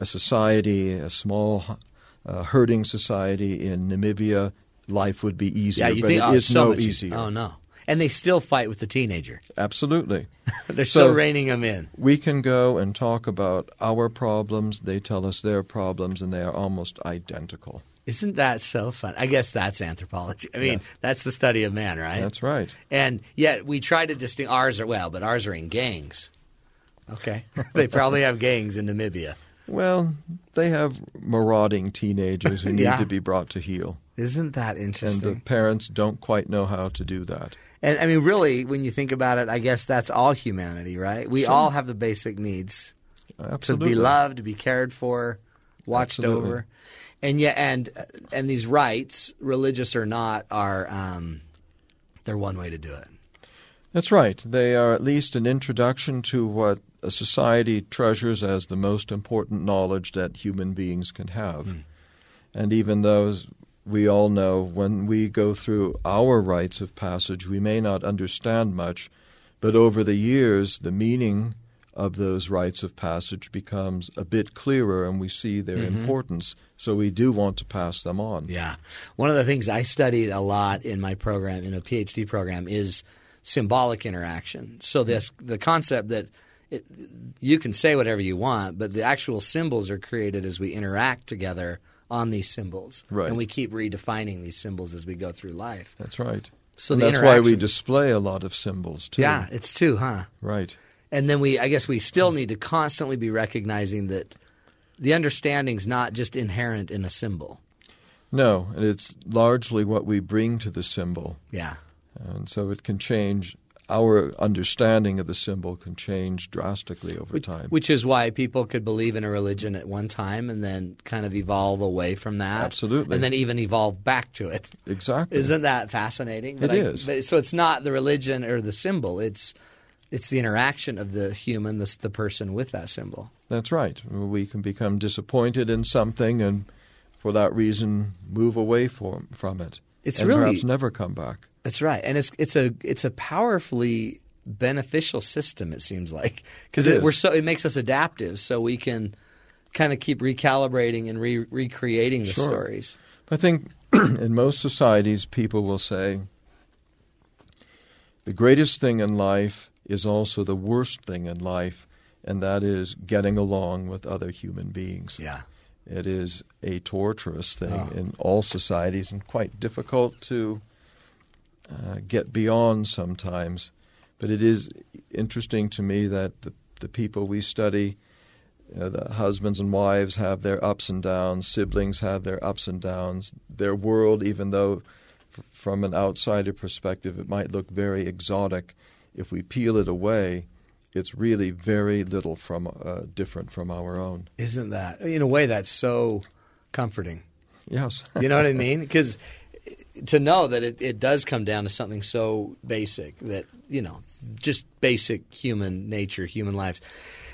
a society, a small uh, herding society in Namibia, life would be easier. Yeah, but think it oh, is so no easier. Oh no, and they still fight with the teenager. Absolutely. They're So- still reining them in. We can go and talk about our problems. They tell us their problems, and they are almost identical. Isn't that so fun? I guess that's anthropology. I mean, Yes. that's the study of man, right? That's right. And yet we try to distinguish ours are well, but ours are in gangs. Okay, they probably have gangs in Namibia. Well, they have marauding teenagers who need Yeah. to be brought to heel. Isn't that interesting? And the parents don't quite know how to do that. And I mean, really, when you think about it, I guess that's all humanity, right? We Sure. all have the basic needs Absolutely. to be loved, to be cared for, watched Absolutely. over, and yet, and and these rites, religious or not, are um, they're one way to do it. That's right. They are at least an introduction to what society treasures as the most important knowledge that human beings can have. Hmm. And even though we all know when we go through our rites of passage, we may not understand much, but over the years, the meaning of those rites of passage becomes a bit clearer and we see their Mhm. importance. So we do want to pass them on. Yeah. One of the things I studied a lot in my program, in a PhD program, is symbolic interaction. So this the concept that it, you can say whatever you want, but the actual symbols are created as we interact together on these symbols, Right. and we keep redefining these symbols as we go through life. That's right. So that's why we display a lot of symbols too. Yeah, it's two, huh? Right. And then we, I guess, we still need to constantly be recognizing that the understanding's not just inherent in a symbol. No, and it's largely what we bring to the symbol. Yeah. And so it can change. Our understanding of the symbol can change drastically over time. Which is why people could believe in a religion at one time and then kind of evolve away from that. Absolutely. And then even evolve back to it. Exactly. Isn't that fascinating? It But I- is. but- so it's not the religion or the symbol. It's it's the interaction of the human, the, the person with that symbol. That's right. We can become disappointed in something and for that reason move away from, from it. It's and really- perhaps never come back. That's right, and it's it's a it's a powerfully beneficial system. It seems like because It we're so it makes us adaptive, so we can kind of keep recalibrating and re- recreating the Sure. stories. I think in most societies, people will say the greatest thing in life is also the worst thing in life, and that is getting along with other human beings. Yeah. It is a torturous thing Oh. in all societies and quite difficult to uh, get beyond sometimes. But it is interesting to me that the, the people we study, uh, the husbands and wives have their ups and downs, siblings have their ups and downs. Their world, even though f- from an outsider perspective it might look very exotic, if we peel it away, it's really very little from uh, different from our own. Isn't that in a way that's so comforting? Yes. You know what I mean? Because to know that it, it does come down to something so basic that you know, just basic human nature, human lives.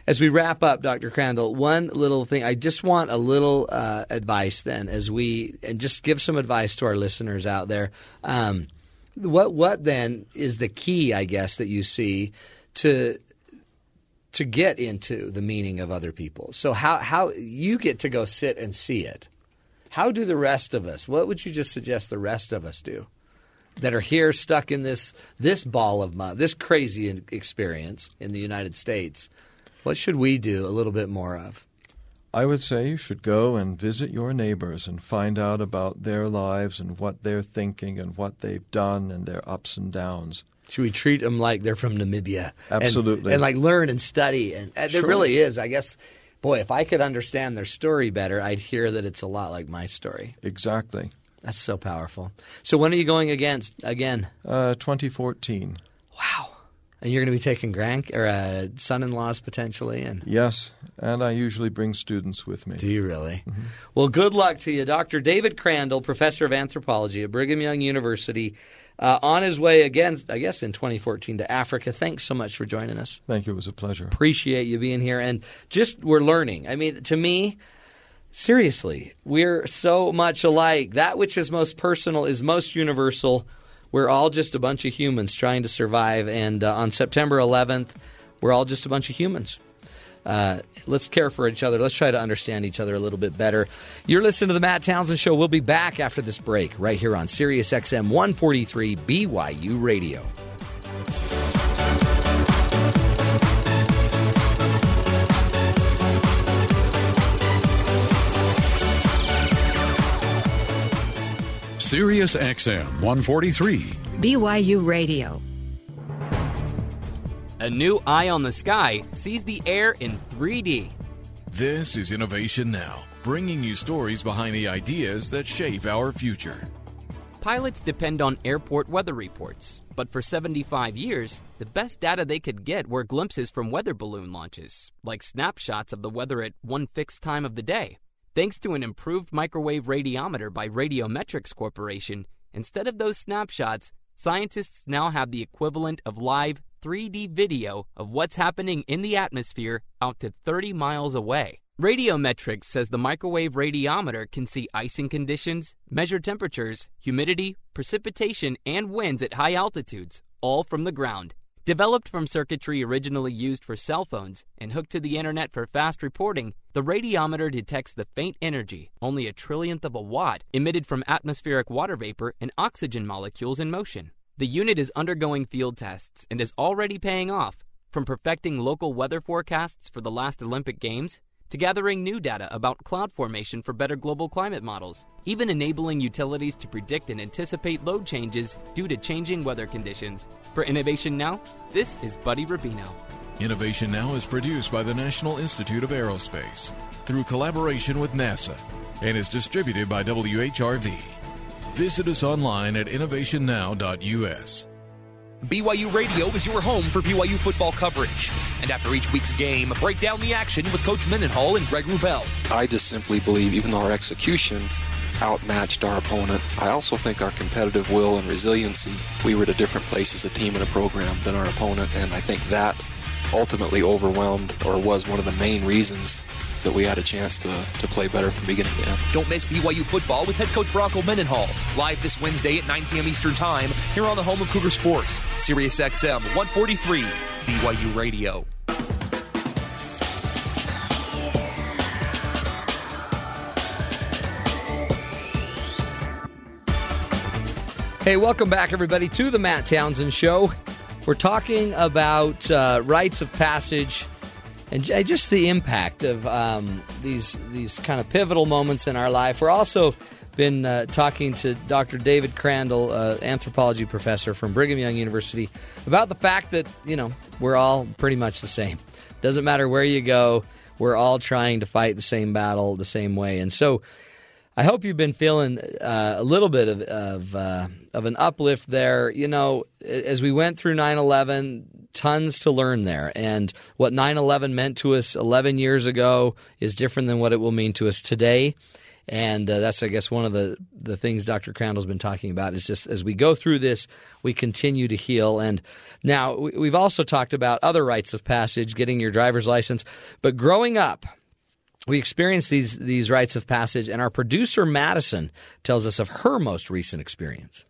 As we wrap up, Dr. Crandall, one little thing I just want a little uh, advice then, as we and just give some advice to our listeners out there. Um, what what then is the key, I guess, that you see to to get into the meaning of other people? So how how you get to go sit and see it. How do the rest of us? What would you just suggest the rest of us do that are here stuck in this this ball of mud, this crazy experience in the United States? What should we do a little bit more of? I would say you should go and visit your neighbors and find out about their lives and what they're thinking and what they've done and their ups and downs. Should we treat them like they're from Namibia? Absolutely. And, like learn and study. And, and there really is, I guess, boy, if I could understand their story better, I'd hear that it's a lot like my story. Exactly. That's so powerful. So when are you going against again? Uh, 2014. And you're going to be taking grand or uh, son-in-laws potentially, and Yes, and I usually bring students with me. Do you really? Well, good luck to you, Dr. David Crandall, professor of anthropology at Brigham Young University, uh, on his way again, I guess, in 2014 to Africa. Thanks so much for joining us. Thank you. It was a pleasure. Appreciate you being here, and just we're learning. I mean, to me. Seriously, we're so much alike. That which is most personal is most universal. We're all just a bunch of humans trying to survive. And uh, on September 11th, we're all just a bunch of humans. Uh, let's care for each other. Let's try to understand each other a little bit better. You're listening to the Matt Townsend Show. We'll be back after this break right here on Sirius XM 143 BYU Radio. Sirius XM 143. BYU Radio. A new eye on the sky sees the air in 3D. This is Innovation Now, bringing you stories behind the ideas that shape our future. Pilots depend on airport weather reports, but for 75 years, the best data they could get were glimpses from weather balloon launches, like snapshots of the weather at one fixed time of the day. Thanks to an improved microwave radiometer by Radiometrics Corporation, instead of those snapshots, scientists now have the equivalent of live 3D video of what's happening in the atmosphere out to 30 miles away. Radiometrics says the microwave radiometer can see icing conditions, measure temperatures, humidity, precipitation, and winds at high altitudes, all from the ground. Developed from circuitry originally used for cell phones and hooked to the internet for fast reporting, the radiometer detects the faint energy, only a trillionth of a watt, emitted from atmospheric water vapor and oxygen molecules in motion. The unit is undergoing field tests and is already paying off, from perfecting local weather forecasts for the last Olympic Games to gathering new data about cloud formation for better global climate models, even enabling utilities to predict and anticipate load changes due to changing weather conditions. For Innovation Now, this is Buddy Rubino. Innovation Now is produced by the National Institute of Aerospace through collaboration with NASA and is distributed by WHRV. Visit us online at innovationnow.us. BYU Radio is your home for BYU football coverage. And after each week's game, break down the action with Coach Mendenhall and Greg Wrubell. I just simply believe, even though our execution outmatched our opponent, I also think our competitive will and resiliency, we were at a different place as a team and a program than our opponent. And I think that ultimately overwhelmed or was one of the main reasons that we had a chance to, to play better from beginning to end. Don't miss BYU football with head coach Bronco Mendenhall live this Wednesday at 9 p.m. Eastern Time here on the home of Cougar Sports, Sirius XM 143, BYU Radio. Hey, welcome back, everybody, to the Matt Townsend Show. We're talking about uh, rites of passage and just the impact of um, these these kind of pivotal moments in our life. We're also been uh, talking to Dr. David Crandall, uh, anthropology professor from Brigham Young University, about the fact that you know we're all pretty much the same. Doesn't matter where you go, we're all trying to fight the same battle the same way, and so. I hope you've been feeling uh, a little bit of of, uh, of an uplift there. You know, as we went through 9 11, tons to learn there. And what 9 11 meant to us 11 years ago is different than what it will mean to us today. And uh, that's, I guess, one of the, the things Dr. Crandall's been talking about is just as we go through this, we continue to heal. And now we've also talked about other rites of passage, getting your driver's license. But growing up, we experience these these rites of passage, and our producer Madison tells us of her most recent experience.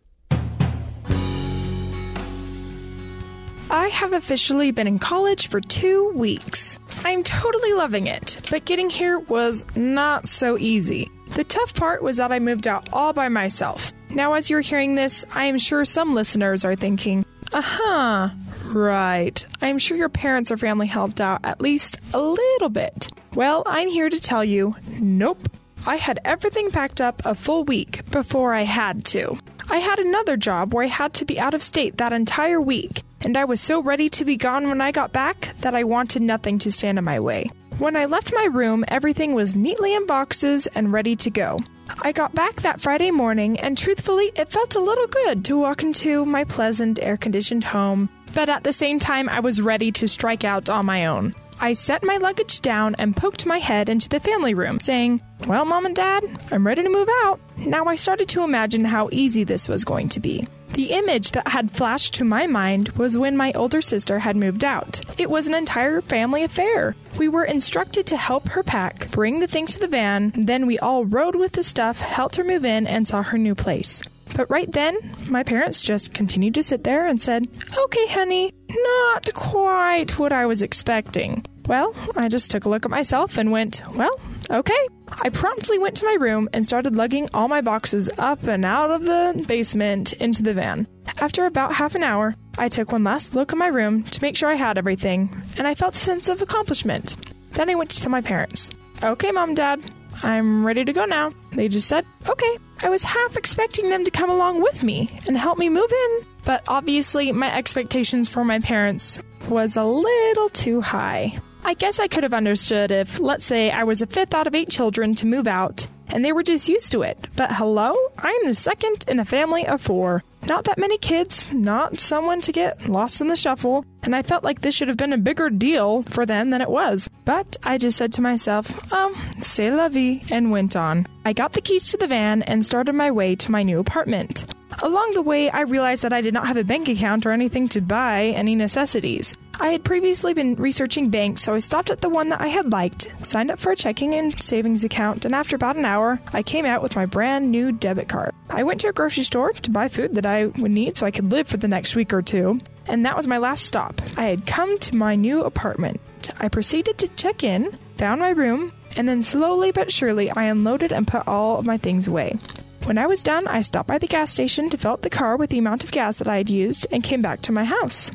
I have officially been in college for two weeks. I'm totally loving it, but getting here was not so easy. The tough part was that I moved out all by myself. Now, as you're hearing this, I am sure some listeners are thinking, uh huh, right. I'm sure your parents or family helped out at least a little bit. Well, I'm here to tell you, nope. I had everything packed up a full week before I had to. I had another job where I had to be out of state that entire week, and I was so ready to be gone when I got back that I wanted nothing to stand in my way. When I left my room, everything was neatly in boxes and ready to go. I got back that Friday morning, and truthfully, it felt a little good to walk into my pleasant, air conditioned home, but at the same time, I was ready to strike out on my own. I set my luggage down and poked my head into the family room, saying, Well, Mom and Dad, I'm ready to move out. Now I started to imagine how easy this was going to be. The image that had flashed to my mind was when my older sister had moved out. It was an entire family affair. We were instructed to help her pack, bring the things to the van, then we all rode with the stuff, helped her move in, and saw her new place. But right then, my parents just continued to sit there and said, Okay, honey, not quite what I was expecting. Well, I just took a look at myself and went, Well, okay. I promptly went to my room and started lugging all my boxes up and out of the basement into the van. After about half an hour, I took one last look at my room to make sure I had everything, and I felt a sense of accomplishment. Then I went to tell my parents, Okay, mom, dad, I'm ready to go now. They just said, Okay. I was half expecting them to come along with me and help me move in. But obviously, my expectations for my parents was a little too high. I guess I could have understood if, let's say, I was a fifth out of eight children to move out and they were just used to it. But hello, I'm the second in a family of four. Not that many kids, not someone to get lost in the shuffle, and I felt like this should have been a bigger deal for them than it was. But I just said to myself, um, c'est la vie, and went on. I got the keys to the van and started my way to my new apartment. Along the way, I realized that I did not have a bank account or anything to buy any necessities. I had previously been researching banks, so I stopped at the one that I had liked, signed up for a checking and savings account, and after about an hour, I came out with my brand new debit card. I went to a grocery store to buy food that I would need so I could live for the next week or two, and that was my last stop. I had come to my new apartment. I proceeded to check in, found my room, and then slowly but surely I unloaded and put all of my things away. When I was done, I stopped by the gas station to fill up the car with the amount of gas that I had used and came back to my house.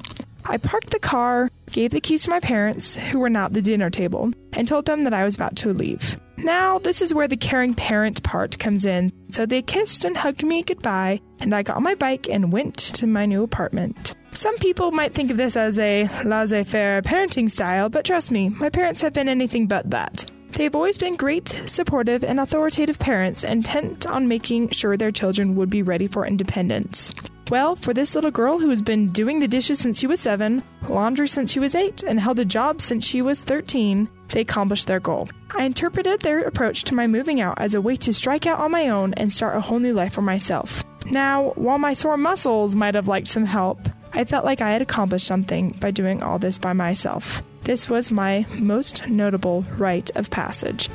I parked the car, gave the keys to my parents, who were not at the dinner table, and told them that I was about to leave. Now, this is where the caring parent part comes in. So they kissed and hugged me goodbye, and I got my bike and went to my new apartment. Some people might think of this as a laissez faire parenting style, but trust me, my parents have been anything but that. They've always been great, supportive, and authoritative parents, intent on making sure their children would be ready for independence. Well, for this little girl who has been doing the dishes since she was seven, laundry since she was eight, and held a job since she was 13, they accomplished their goal. I interpreted their approach to my moving out as a way to strike out on my own and start a whole new life for myself. Now, while my sore muscles might have liked some help, I felt like I had accomplished something by doing all this by myself. This was my most notable rite of passage.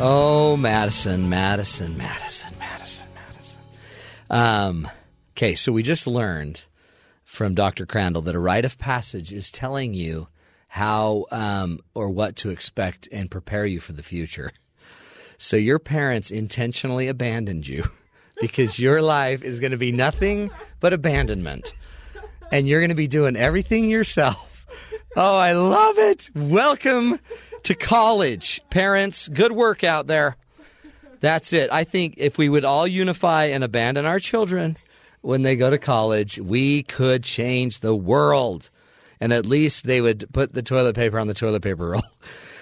Oh, Madison, Madison, Madison, Madison, Madison. Um, okay, so we just learned from Dr. Crandall that a rite of passage is telling you how um, or what to expect and prepare you for the future. So your parents intentionally abandoned you because your life is going to be nothing but abandonment. And you're going to be doing everything yourself. Oh, I love it. Welcome to college. Parents, good work out there. That's it. I think if we would all unify and abandon our children when they go to college, we could change the world. And at least they would put the toilet paper on the toilet paper roll.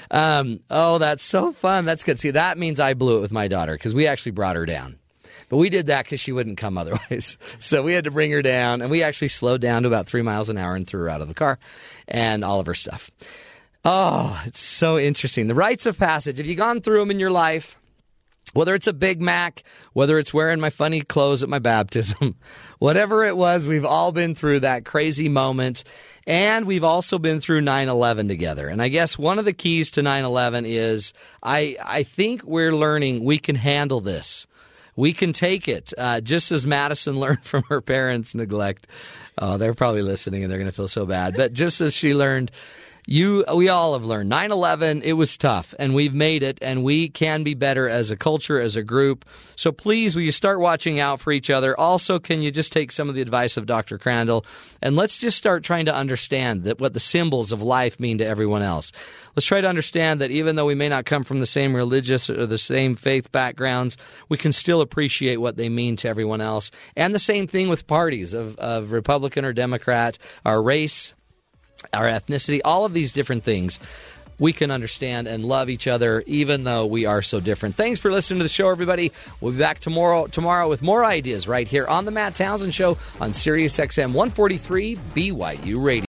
Um, oh, that's so fun. That's good. See, that means I blew it with my daughter because we actually brought her down. But we did that because she wouldn't come otherwise. So we had to bring her down, and we actually slowed down to about three miles an hour and threw her out of the car and all of her stuff. Oh, it's so interesting. The rites of passage. Have you gone through them in your life? Whether it's a Big Mac, whether it's wearing my funny clothes at my baptism, whatever it was, we've all been through that crazy moment. And we've also been through 9 11 together. And I guess one of the keys to 9 11 is I, I think we're learning we can handle this. We can take it, uh, just as Madison learned from her parents' neglect. Oh, they're probably listening and they're going to feel so bad. But just as she learned, you we all have learned. 9-11 it was tough and we've made it and we can be better as a culture as a group. So please will you start watching out for each other? Also can you just take some of the advice of dr crandall? And let's just start trying to understand that what the symbols of life mean to everyone else. Let's try to understand that even though we may not come from the same religious or the same faith backgrounds we can still appreciate what they mean to everyone else. And the same thing with parties of, of republican or democrat our race our ethnicity, all of these different things. We can understand and love each other even though we are so different. Thanks for listening to the show, everybody. We'll be back tomorrow tomorrow with more ideas right here on the Matt Townsend Show on Sirius XM 143 BYU Radio.